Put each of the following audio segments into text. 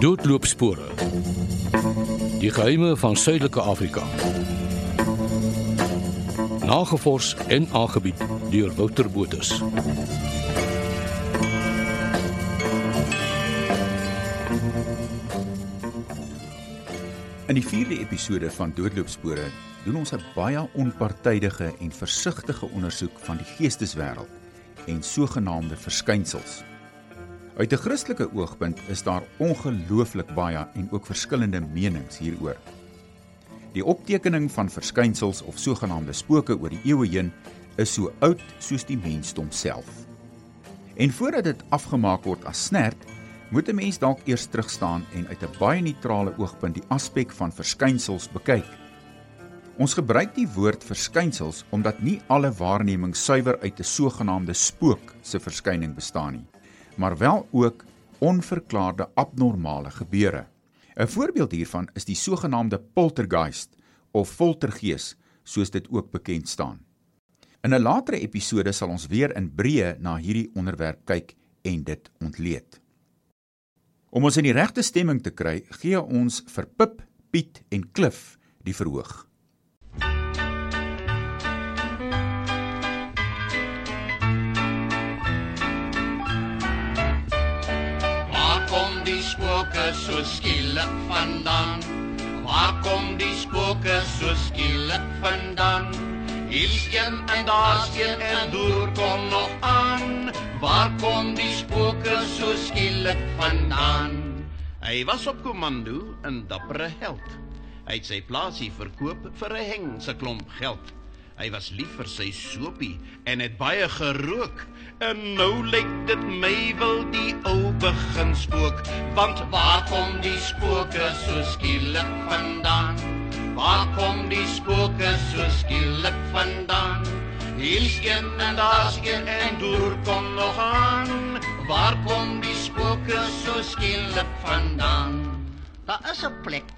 Doodloopspore. Die geheime van Suidelike Afrika. Nagevors en aangebied deur Wouter Botha. In die 4de episode van Doodloopspore doen ons 'n baie onpartydige en versigtige ondersoek van die geesteswêreld en sogenaamde verskynsels. Uit 'n Christelike oogpunt is daar ongelooflik baie en ook verskillende menings hieroor. Die optekening van verskynsels of sogenaamde spooke oor die eeue heen is so oud soos die mensdom self. En voordat dit afgemaak word as snert, moet 'n mens dalk eers terugstaan en uit 'n baie neutrale oogpunt die aspek van verskynsels bekyk. Ons gebruik die woord verskynsels omdat nie alle waarnemings suiwer uit 'n sogenaamde spook se verskyning bestaan nie maar wel ook onverklaarde abnormale gebeure. 'n Voorbeeld hiervan is die sogenaamde poltergeist of foltergees, soos dit ook bekend staan. In 'n latere episode sal ons weer in breë na hierdie onderwerp kyk en dit ontleed. Om ons in die regte stemming te kry, gee ons vir Pip, Piet en Klif die verhoog. Spooke so skielik vandaan? Waar kom die spooke so skielik vandaan? Hier's een en daar's een en deur kom nog aan. Waar kom die spooke so skielik vandaan? Hy was op komando 'n dappere held. Hy het sy plaasie verkoop vir 'n hengse klomp geld. Hy was lief vir sy sopie en het baie gerook. En nou lyk dit my wil die ou begin spook, want waar kom die spooke so skielik vandaan? Waar kom die spooke so skielik vandaan? Hier's een en daar's een en deur kom nog aan. Waar kom die spooke so skielik vandaan? Daar is 'n plek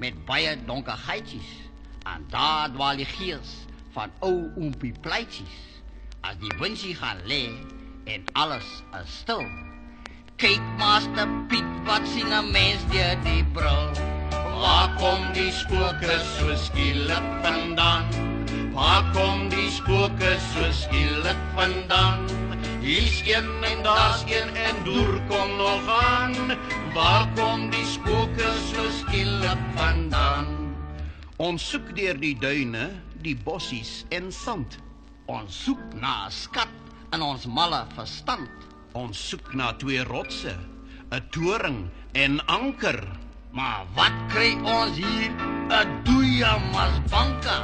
met baie donker gaatjies. En daar dwaal die gees van ou oompie pleitjies. As die windjie gaan lê en alles is stil. Kyk master Piet wat sien 'n mens deur die bril. Waar kom die spooke so skielik vandaan? Waar kom die spooke so skielik vandaan? Hier's een en daar's een en deur kom nog aan. Waar kom die spooke so skielik vandaan? Ons soek deur die duine die bossies en sand. Ons soek na 'n skat in ons malle verstand. Ons soek na twee rotse, 'n toring en anker. Maar wat kry ons hier? 'n Doeja masbanka.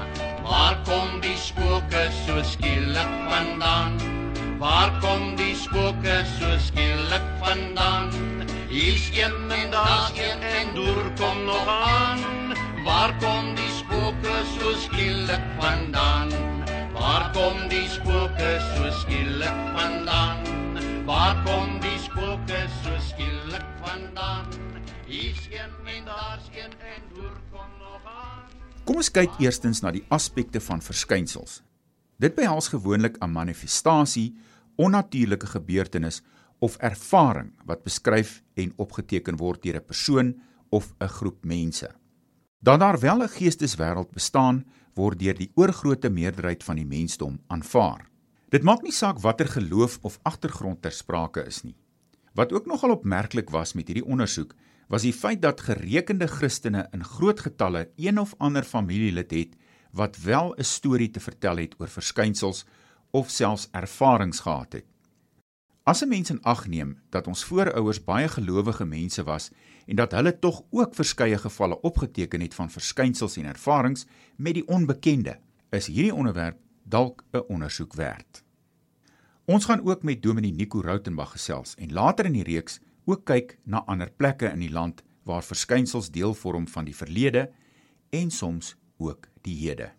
Waar kom die spooke so skielik vandaan? Waar kom die spooke so skielik vandaan? Hier's een en daar's een en deur kom nog aan. Waar kom die spooke so skielik vandaan? Waar kom die spooke so skielik vandaan? Waar kom die spooke so skielik vandaan? Hier's een en daar's een en deur kom nog aan. Kom ons kyk eerstens na die aspekte van verskynsels. Dit behels gewoonlik 'n manifestasie, onnatuurlike gebeurtenis of ervaring wat beskryf en opgeteken word deur 'n persoon of 'n groep mense. Dat daar wel 'n geesteswêreld bestaan, word deur die oorgrootste meerderheid van die mensdom aanvaar. Dit maak nie saak watter geloof of agtergrond ter sprake is nie. Wat ook nogal opmerklik was met hierdie ondersoek, was die feit dat gerekende Christene in groot getalle een of ander familielid het wat wel 'n storie te vertel het oor verskynsels of selfs ervarings gehad het. As 'n mens in ag neem dat ons voorouers baie gelowige mense was en dat hulle tog ook verskeie gevalle opgeteken het van verskynsels en ervarings met die onbekende, is hierdie onderwerp dalk 'n ondersoek werd. Ons gaan ook met Dominee Nico Rautenbach gesels en later in die reeks ook kyk na ander plekke in die land waar verskynsels deel vorm van die verlede en soms ook die hede.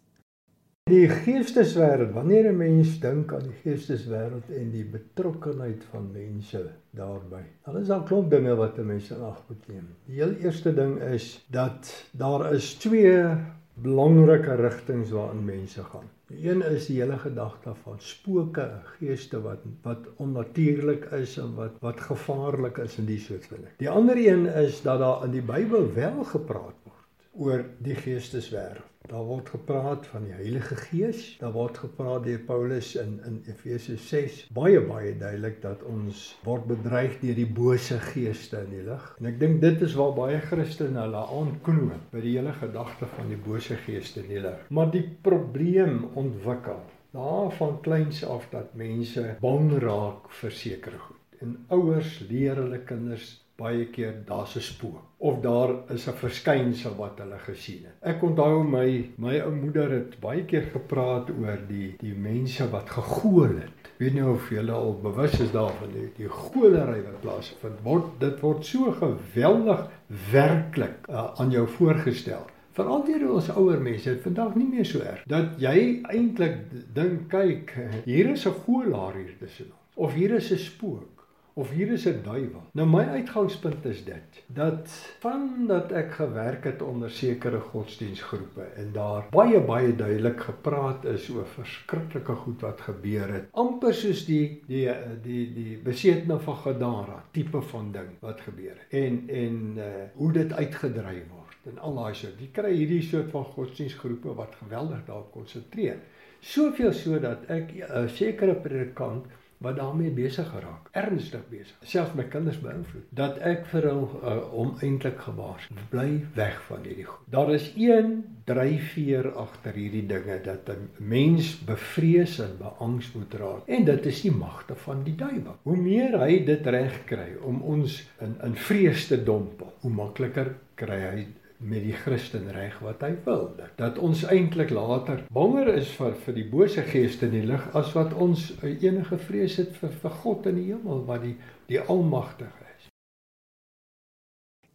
Die geesteswêreld, wanneer 'n mens dink aan die geesteswêreld en die betrokkenheid van mense daarbey. Dan is daar 'n klomp dinge wat mense in ag moet neem. Die heel eerste ding is dat daar is twee belangrike rigtings waarin mense gaan. Die een is die hele gedagte van spooke, geeste wat wat onnatuurlik is en wat wat gevaarlik is in die soort van. Die ander een is dat daar in die Bybel wel gepraat word oor die geesteswêreld. Daar word gepraat van die Heilige Gees. Daar word gepraat deur Paulus in in Efesië 6 baie baie duidelik dat ons word bedreig deur die bose geeste in die lig. En ek dink dit is waar baie Christene hulle aanknoop by die hele gedagte van die bose geeste in die lig. Maar die probleem ontwikkel daar van kleins af dat mense bang raak vir sekere goed. En ouers leer hulle kinders baie keer daar's 'n spook of daar is 'n verskynsel wat hulle gesien het. Ek onthou my my ou moeder het baie keer gepraat oor die die mense wat gegool het. Weet nie of julle al bewus is daarvan die, die goolery wat plaasvind. Word dit word so geweldig werklik uh, aan jou voorgestel. Veral deur ons ouer mense, dit vandag nie meer so erg dat jy eintlik dink kyk, hier is 'n goolaar hier tussen ons of hier is 'n spook of hier is 'n duiwel. Nou my uitgangspunt is dit dat vandat ek gewerk het onder sekere godsdienstgroepe en daar baie baie duidelik gepraat is oor verskriklike goed wat gebeur het, amper soos die die die die besetene van Gadara tipe van ding wat gebeur het. En en uh, hoe dit uitgedryf word en al daai so. Jy kry hierdie soort van godsdienstgroepe wat geweldig daarop konsentreer. Soveel so dat ek 'n uh, sekere predikant wat daarmee besig geraak, ernstig besig. Selfs my kinders beïnvloed dat ek vir hom uh, om eintlik gewaarsku, bly weg van hierdie goed. Daar is een dryfveer agter hierdie dinge dat 'n mens bevrees en beangs moet raak en dit is die magte van die duiwel. Hoe meer hy dit reg kry om ons in in vrees te dompel, hoe makliker kry hy met die Christen reg wat hy wil. Dat ons eintlik later banger is vir vir die bose geeste in die lig as wat ons enige vrees het vir vir God in die hemel wat die die almagtige is.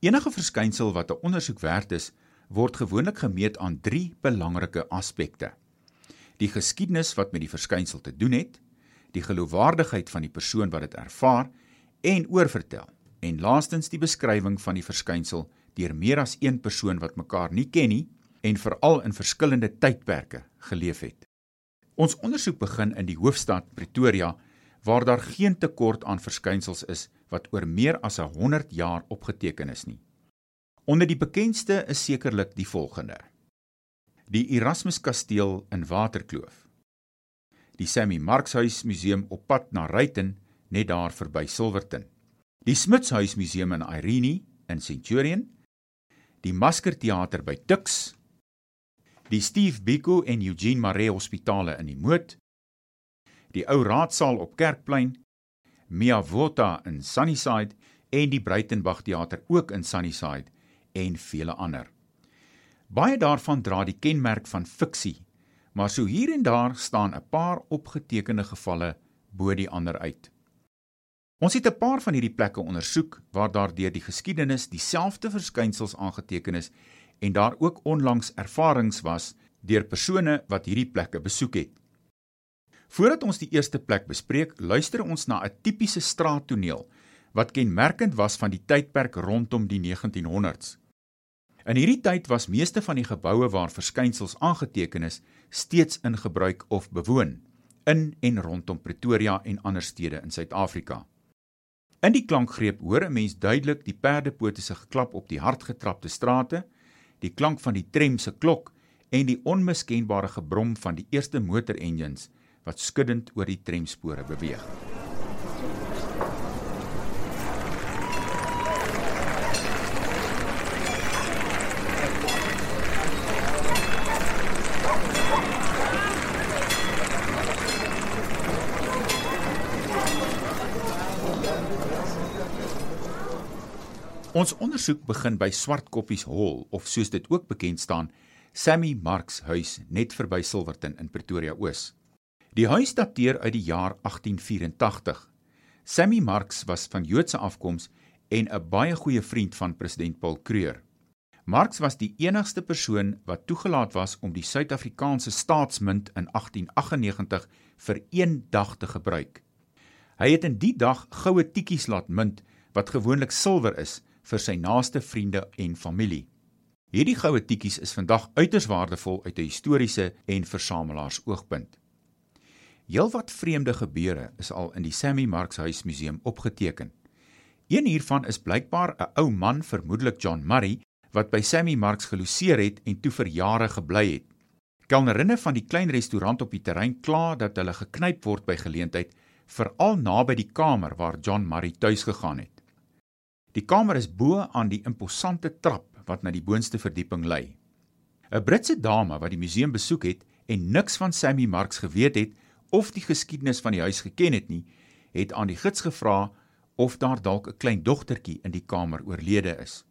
Enige verskynsel wat 'n ondersoek werd is, word gewoonlik gemeet aan 3 belangrike aspekte. Die geskiedenis wat met die verskynsel te doen het, die geloofwaardigheid van die persoon wat dit ervaar en oorvertel, en laastens die beskrywing van die verskynsel deur meer as een persoon wat mekaar nie ken nie en veral in verskillende tydperke geleef het. Ons ondersoek begin in die hoofstad Pretoria waar daar geen tekort aan verskynsels is wat oor meer as 100 jaar opgeteken is nie. Onder die bekendste is sekerlik die volgende: Die Erasmus Kasteel in Waterkloof. Die Sammy Marks Huis Museum op pad na Ruyten net daar verby Silverton. Die Smuts Huis Museum in Irene in Centurion die Maskerteater by Tux, die Steve Biko en Eugene Maree Hospitale in die Moot, die ou raadsaal op Kerkplein, Mia Vota in Sunnyside en die Breitenberg Theater ook in Sunnyside en vele ander. Baie daarvan dra die kenmerk van fiksie, maar so hier en daar staan 'n paar opgetekende gevalle bo die ander uit. Ons het 'n paar van hierdie plekke ondersoek waar daar deur die geskiedenis dieselfde verskynsels aangeteken is en daar ook onlangs ervarings was deur persone wat hierdie plekke besoek het. Voordat ons die eerste plek bespreek, luister ons na 'n tipiese straattoneel wat kenmerkend was van die tydperk rondom die 1900s. In hierdie tyd was meeste van die geboue waar verskynsels aangeteken is, steeds in gebruik of bewoon in en rondom Pretoria en ander stede in Suid-Afrika. In die klankgreep hoor 'n mens duidelik die perdepote se geklap op die hardgetrapte strate, die klank van die tram se klok en die onmiskenbare gebrom van die eerste motorengines wat skuddend oor die tramspore beweeg. Ons ondersoek begin by Swartkoppies Hall of soos dit ook bekend staan, Sammy Marks huis net verby Silverton in Pretoria Oos. Die huis dateer uit die jaar 1884. Sammy Marks was van Joodse afkoms en 'n baie goeie vriend van president Paul Kruger. Marks was die enigste persoon wat toegelaat was om die Suid-Afrikaanse staatsmunt in 1898 vir een dag te gebruik. Hy het in die dag goue tikkies laat munt wat gewoonlik silwer is vir sy naaste vriende en familie. Hierdie goue tikkies is vandag uiters waardevol uit 'n historiese en versamelaars oogpunt. Heelwat vreemde gebeure is al in die Sammy Marks Huis Museum opgeteken. Een hiervan is blykbaar 'n ou man, vermoedelik John Murray, wat by Sammy Marks geloseer het en toe vir jare gebly het. Kelnerinne van die klein restaurant op die terrein kla dat hulle geknyp word by geleentheid, veral naby die kamer waar John Murray tuis gegaan het. Die kamer is bo aan die imposante trap wat na die boonste verdieping lei. 'n Britse dame wat die museum besoek het en niks van Sammy Marks geweet het of die geskiedenis van die huis geken het nie, het aan die gids gevra of daar dalk 'n klein dogtertjie in die kamer oorlede is.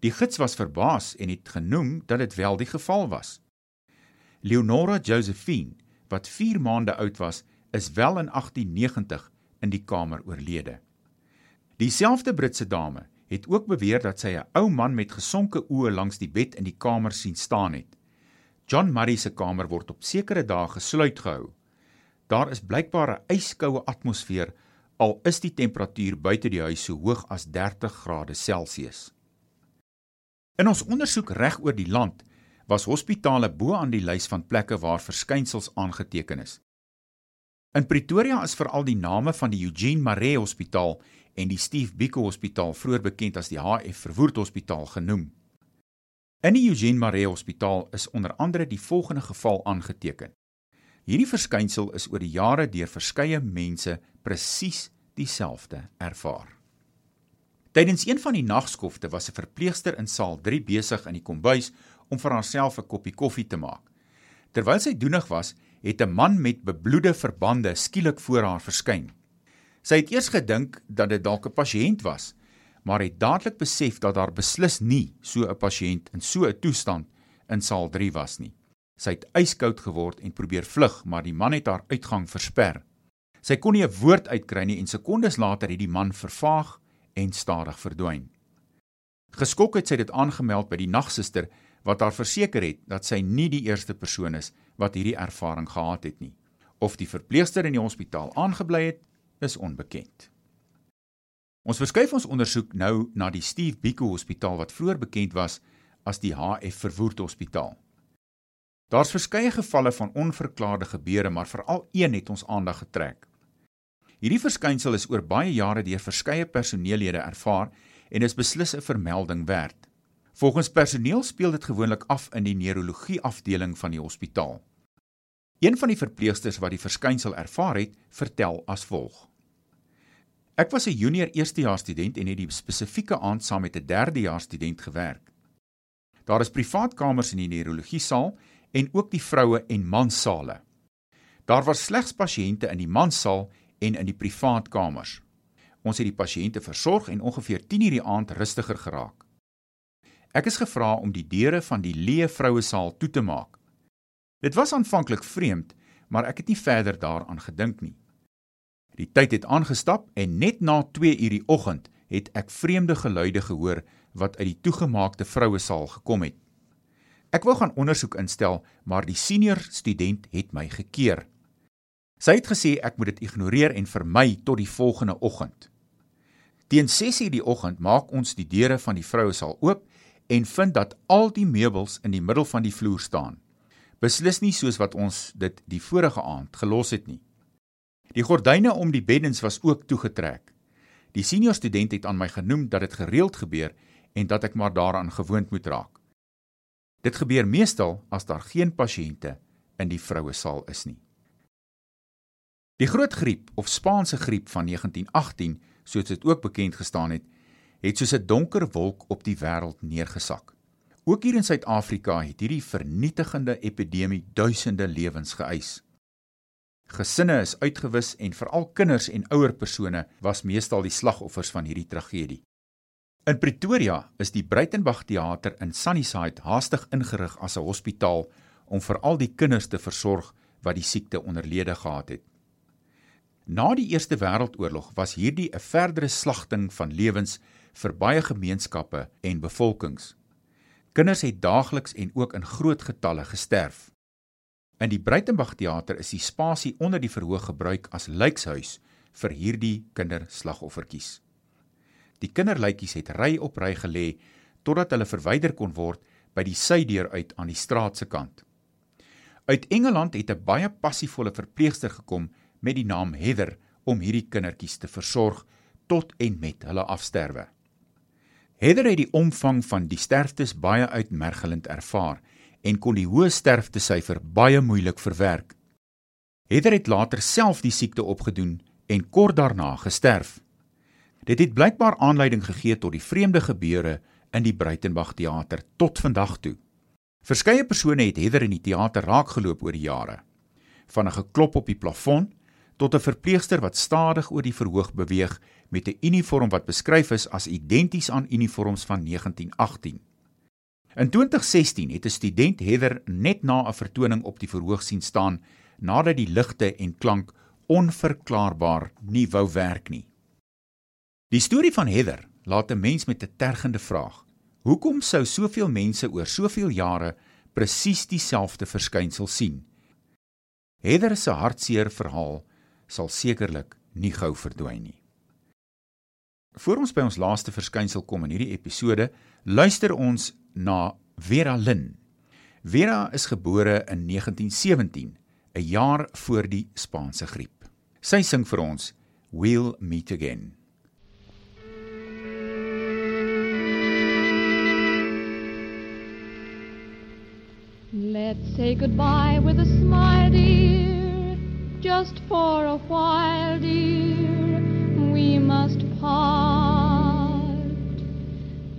Die gids was verbaas en het genoem dat dit wel die geval was. Leonora Josephine, wat 4 maande oud was, is wel in 1890 in die kamer oorlede. Dieselfde Britse dame het ook beweer dat sy 'n ou man met gesonke oë langs die bed in die kamer sien staan het. John Murray se kamer word op sekere dae gesluit gehou. Daar is blykbaar 'n yskoue atmosfeer al is die temperatuur buite die huis so hoog as 30 grade Celsius. In ons ondersoek reg oor die land was hospitale bo aan die lys van plekke waar verskynsels aangeteken is. In Pretoria is veral die name van die Eugene Maree Hospitaal en die Steve Biko Hospitaal, vroeër bekend as die HF Verwoerd Hospitaal, genoem. In die Eugene Maree Hospitaal is onder andere die volgende geval aangeteken. Hierdie verskynsel is oor die jare deur verskeie mense presies dieselfde ervaar. Tydens een van die nagskofte was 'n verpleegster in saal 3 besig in die kombuis om vir haarself 'n koppie koffie te maak. Terwyl sy doenig was, het 'n man met bebloede verbande skielik voor haar verskyn. Sy het eers gedink dat dit dalk 'n pasiënt was, maar het dadelik besef dat daar beslis nie so 'n pasiënt in so 'n toestand in saal 3 was nie. Sy het yskoud geword en probeer vlug, maar die man het haar uitgang versper. Sy kon nie 'n woord uitkry nie en sekondes later het die man vervaag en stadig verdwyn. Geskok het sy dit aangemeld by die nagsuster wat haar verseker het dat sy nie die eerste persoon is wat hierdie ervaring gehad het nie. Of die verpleegster in die hospitaal aangebly het, is onbekend. Ons verskuif ons ondersoek nou na die Steve Biko Hospitaal wat vroeër bekend was as die HF Verwoerd Hospitaal. Daar's verskeie gevalle van onverklaarde gebeure, maar veral een het ons aandag getrek. Hierdie verskynsel is oor baie jare deur verskeie personeellede ervaar en is beslis 'n vermelding werd. Volgens personeel speel dit gewoonlik af in die neurologie afdeling van die hospitaal. Een van die verpleegsters wat die verskynsel ervaar het, vertel as volg: Ek was 'n junior eerstejaars student en het die spesifieke aand saam met 'n derdejaars student gewerk. Daar is privaat kamers in die neurologie saal en ook die vroue en manssale. Daar was slegs pasiënte in die mansaal en in die privaat kamers. Ons het die pasiënte versorg en ongeveer 10:00 die aand rustiger geraak. Ek is gevra om die deure van die leë vroue saal toe te maak. Dit was aanvanklik vreemd, maar ek het nie verder daaraan gedink nie. Die tyd het aangestap en net na 2 uur die oggend het ek vreemde geluide gehoor wat uit die toegemaakte vroue saal gekom het. Ek wou gaan ondersoek instel, maar die senior student het my gekeer. Sy het gesê ek moet dit ignoreer en vermy tot die volgende oggend. Teen 6:00 die oggend maak ons die deure van die vroue saal oop en vind dat al die meubels in die middel van die vloer staan. Beslis nie soos wat ons dit die vorige aand gelos het nie. Die gordyne om die beddens was ook toegetrek. Die senior student het aan my genoem dat dit gereeld gebeur en dat ek maar daaraan gewoond moet raak. Dit gebeur meestal as daar geen pasiënte in die vroue saal is nie. Die groot griep of Spaanse griep van 1918, soos dit ook bekend gestaan het, het soos 'n donker wolk op die wêreld neergesak. Ook hier in Suid-Afrika het hierdie vernietigende epidemie duisende lewens geëis. Gesinne is uitgewis en veral kinders en ouer persone was meestal die slagoffers van hierdie tragedie. In Pretoria is die Breitenberg Theater in Sunnyside haastig ingerig as 'n hospitaal om veral die kinders te versorg wat die siekte onderlede gehad het. Na die Eerste Wêreldoorlog was hierdie 'n verdere slagting van lewens vir baie gemeenskappe en bevolkings. Kinders het daagliks en ook in groot getalle gesterf. In die Breitenberg Theater is die spasie onder die verhoog gebruik as lijkshuis vir hierdie kinderslagoffertjies. Die kinderlytjies het ry op ry gelê totdat hulle verwyder kon word by die sydeur uit aan die straat se kant. Uit Engeland het 'n baie passievolle verpleegster gekom met die naam Heather om hierdie kindertjies te versorg tot en met hulle afsterwe. Heather het die omvang van die sterftes baie uitmergelend ervaar en kon die hoë sterftesyfer baie moeilik verwerk. Heather het later self die siekte opgedoen en kort daarna gesterf. Dit het blykbaar aanleiding gegee tot die vreemde gebeure in die Breitenberg teater tot vandag toe. Verskeie persone het Heather in die teater raakgeloop oor die jare. Van 'n geklop op die plafon tot 'n verpleegster wat stadig oor die verhoog beweeg met 'n uniform wat beskryf is as identies aan uniforms van 1918. In 2016 het 'n student Heather net na 'n vertoning op die verhoog sien staan nadat die ligte en klank onverklaarbaar nie wou werk nie. Die storie van Heather laat 'n mens met 'n tergende vraag. Hoekom sou soveel mense oor soveel jare presies dieselfde verskynsel sien? Heather se hartseer verhaal sal sekerlik nie gou verdwyn nie. Voor ons by ons laaste verskynsel kom in hierdie episode, luister ons na Vera Lynn. Vera is gebore in 1917, 'n jaar voor die Spaanse griep. Sy sing vir ons We'll Meet Again. Let's say goodbye with a smile, dear, just for a while, dear. We must part.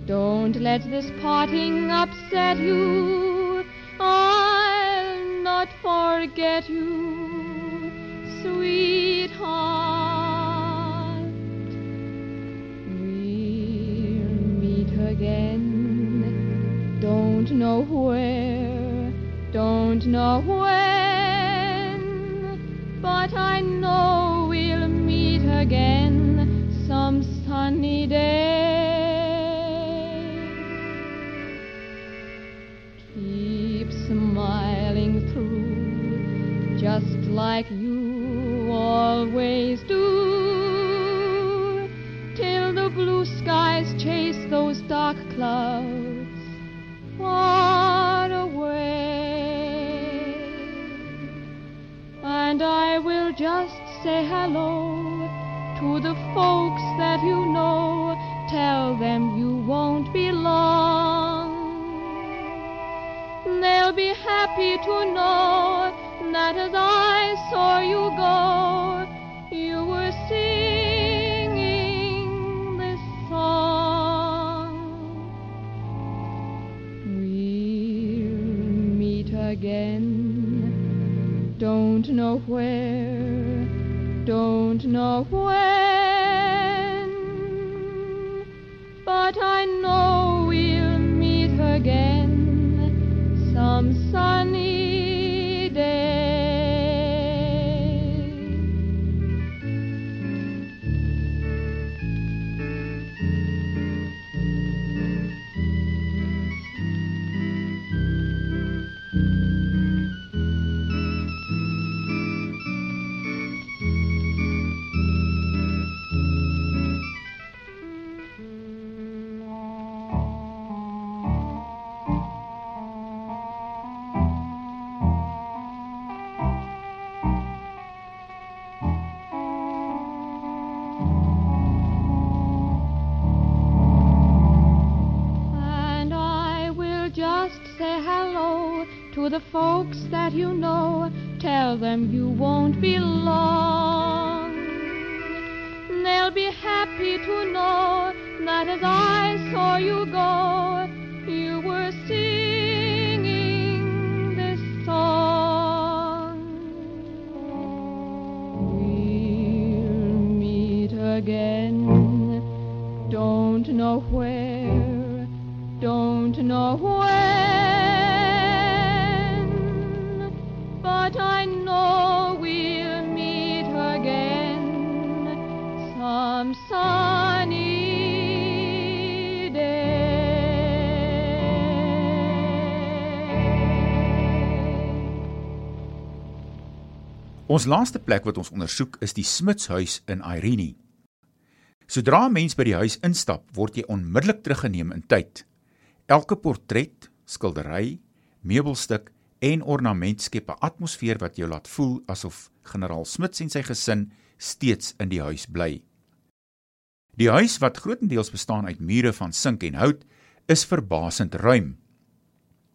Don't let this parting upset you. I'll not forget you, sweetheart. We'll meet again. Don't know where don't know but I know we'll meet again some sunny day. Keep smiling through, just like you always do, till the blue skies chase those dark clouds. Say hello to the folks that you know. Tell them you won't be long. They'll be happy to know that as I saw you go, you were singing this song. We'll meet again don't know where, don't know when, but I know we'll meet again. Some sunny to the folks that you know. Tell them you won't be long. They'll be happy to know that as I saw you go, you were singing this song. We'll meet again. Don't know where, don't know when, some sunny day. Ons laaste plek wat ons ondersoek is die Smitshuis in Irene. Sodra 'n mens by die huis instap, word jy onmiddellik teruggeneem in tyd. Elke portret, skildery, meubelstuk en ornament skep 'n atmosfeer wat jou laat voel asof generaal Smits en sy gesin steeds in die huis bly. Die huis wat grootendeels bestaan uit mure van sink en hout, is verbasend ruim.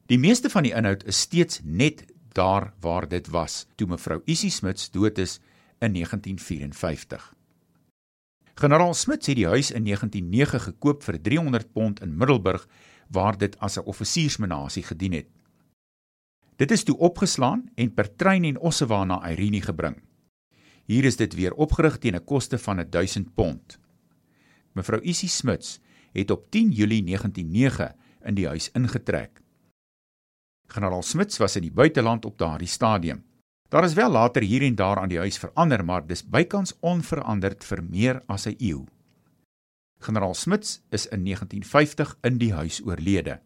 Die meeste van die inhoud is steeds net daar waar dit was toe mevrou Isie Smits dood is in 1954. Generaal Smits het die huis in 1909 gekoop vir 300 pond in Middelburg waar dit as 'n offisiersmenasie gedien het. Dit is toe opgeslaan en per trein en ossewa na Irene gebring. Hier is dit weer opgerig teen 'n koste van 1000 pond. Mevrou Isie Smits het op 10 Julie 1909 in die huis ingetrek. Generaal Smits was in die buiteland op daardie stadium. Daar is wel later hier en daar aan die huis verander, maar dis bykans onveranderd vir meer as 'n eeu. Generaal Smits is in 1950 in die huis oorlede.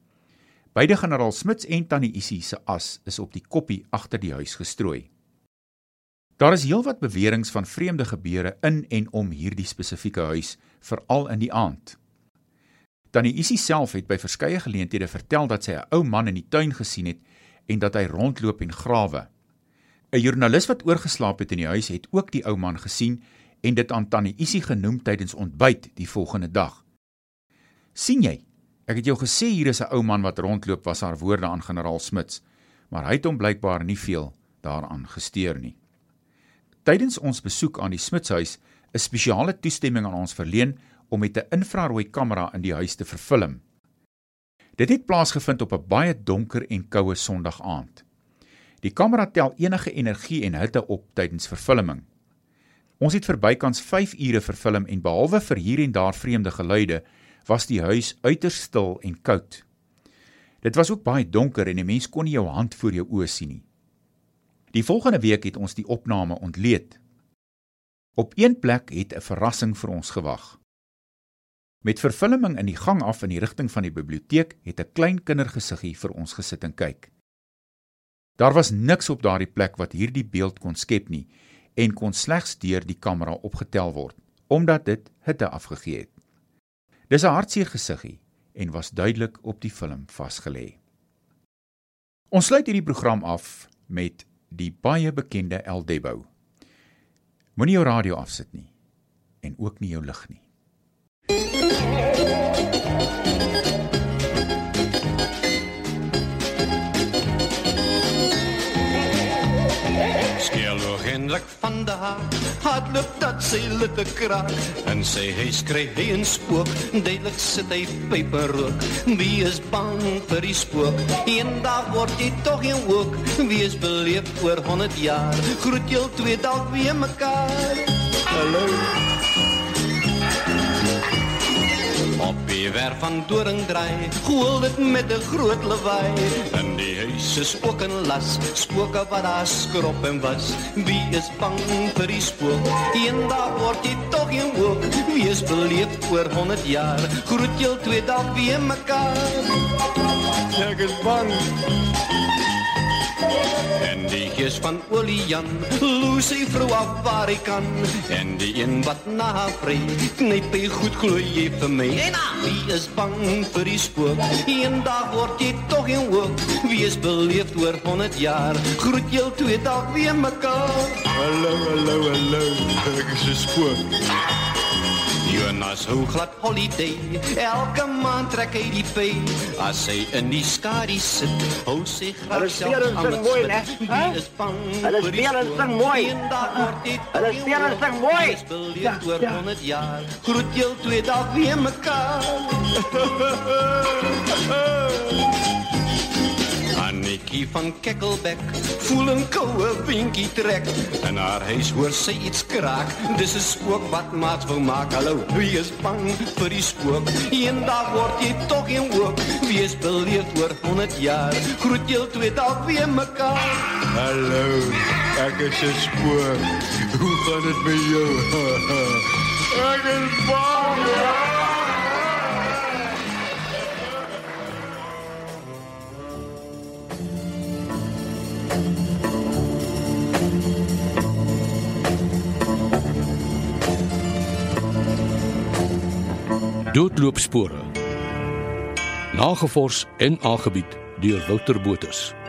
Beide generaal Smits en tannie Isie se as is op die koppie agter die huis gestrooi. Daar is heelwat beweringe van vreemde gebeure in en om hierdie spesifieke huis, veral in die aand. Tannie Isie self het by verskeie geleenthede vertel dat sy 'n ou man in die tuin gesien het en dat hy rondloop en grawe. 'n Joernalis wat oorgeslaap het in die huis het ook die ou man gesien en dit aan Tannie Isie genoem tydens ontbyt die volgende dag. "Sien jy? Ek het jou gesê hier is 'n ou man wat rondloop," was haar woorde aan generaal Smits, maar hy het hom blykbaar nie veel daaraan gesteer nie. Tydens ons besoek aan die Smitshuis is spesiale toestemming aan ons verleen om met 'n infrarooi kamera in die huis te vervilm. Dit het plaasgevind op 'n baie donker en koue Sondag aand. Die kamera tel enige energie en hitte op tydens vervilming. Ons het vir bykans 5 ure vervilm en behalwe vir hier en daar vreemde geluide, was die huis uiters stil en koud. Dit was ook baie donker en 'n mens kon nie jou hand voor jou oë sien nie. Die volgende week het ons die opname ontleed. Op een plek het 'n verrassing vir ons gewag. Met vervulling in die gang af in die rigting van die biblioteek het 'n klein kindergesiggie vir ons gesit en kyk. Daar was niks op daardie plek wat hierdie beeld kon skep nie en kon slegs deur die kamera opgetel word omdat dit hitte afgegee het. Dis 'n hartseer gesiggie en was duidelik op die film vasgelê. Ons sluit hierdie program af met die baie bekende El Debo. Moenie jou radio afsit nie en ook nie jou lig nie. Eindelijk van de haar, het lukt dat sy lippe kraak. En sy huis kry hy een spook, duidelik sit hy peperrook Wie is bang vir die spook, een dag word jy toch een ook Wie is beleef oor honderd jaar, groet jy twee dalk weer mekaar. Hallo. Op die werf van Doring draai, goel dit met 'n groot lawaai. In die huis is ook 'n las, spooke wat daar skrop en was. Wie is bang vir die spook? Eendag word jy tog een ook. Wie is beleef oor 100 jaar? Groet jy twee dalk weer mekaar. Ek is bang. Die gees van Olian, loos sy vrou af waar hy kan. En die een wat na haar vry, knyp hy goed gloei jy vir my. Wie is bang vir die spook? Eendag word jy tog een ook. Wie is beleefd oor 100 jaar? Groet jy twee dalk weer mekaar. Hallo, hallo, hallo. Ek is 'n spook. Jonas hou glad holiday. Elke maand trek hy die pay. As hy in die skadu sit, hou sy graag self aan die mooi, né? Hy is bang. Hulle speel en sing mooi. Hulle speel en sing mooi. Ja, oor 100 jaar. Groet julle twee dae weer mekaar. Annekie van Kekkelbek voel 'n koue winkie trek en haar huis hoor sy iets kraak. Dis 'n spook wat maat wil maak. Hallo, wie is bang vir die spook? Eendag word jy tog een ook. Wie is beleef oor 100 jaar? Groet julle twee dalk weer mekaar. Hallo, ek is 'n spook. Hoe gaan dit met jou? ek is bang. Ja. Doodloopspore. Nagevors en aangebied deur Wouter Botha.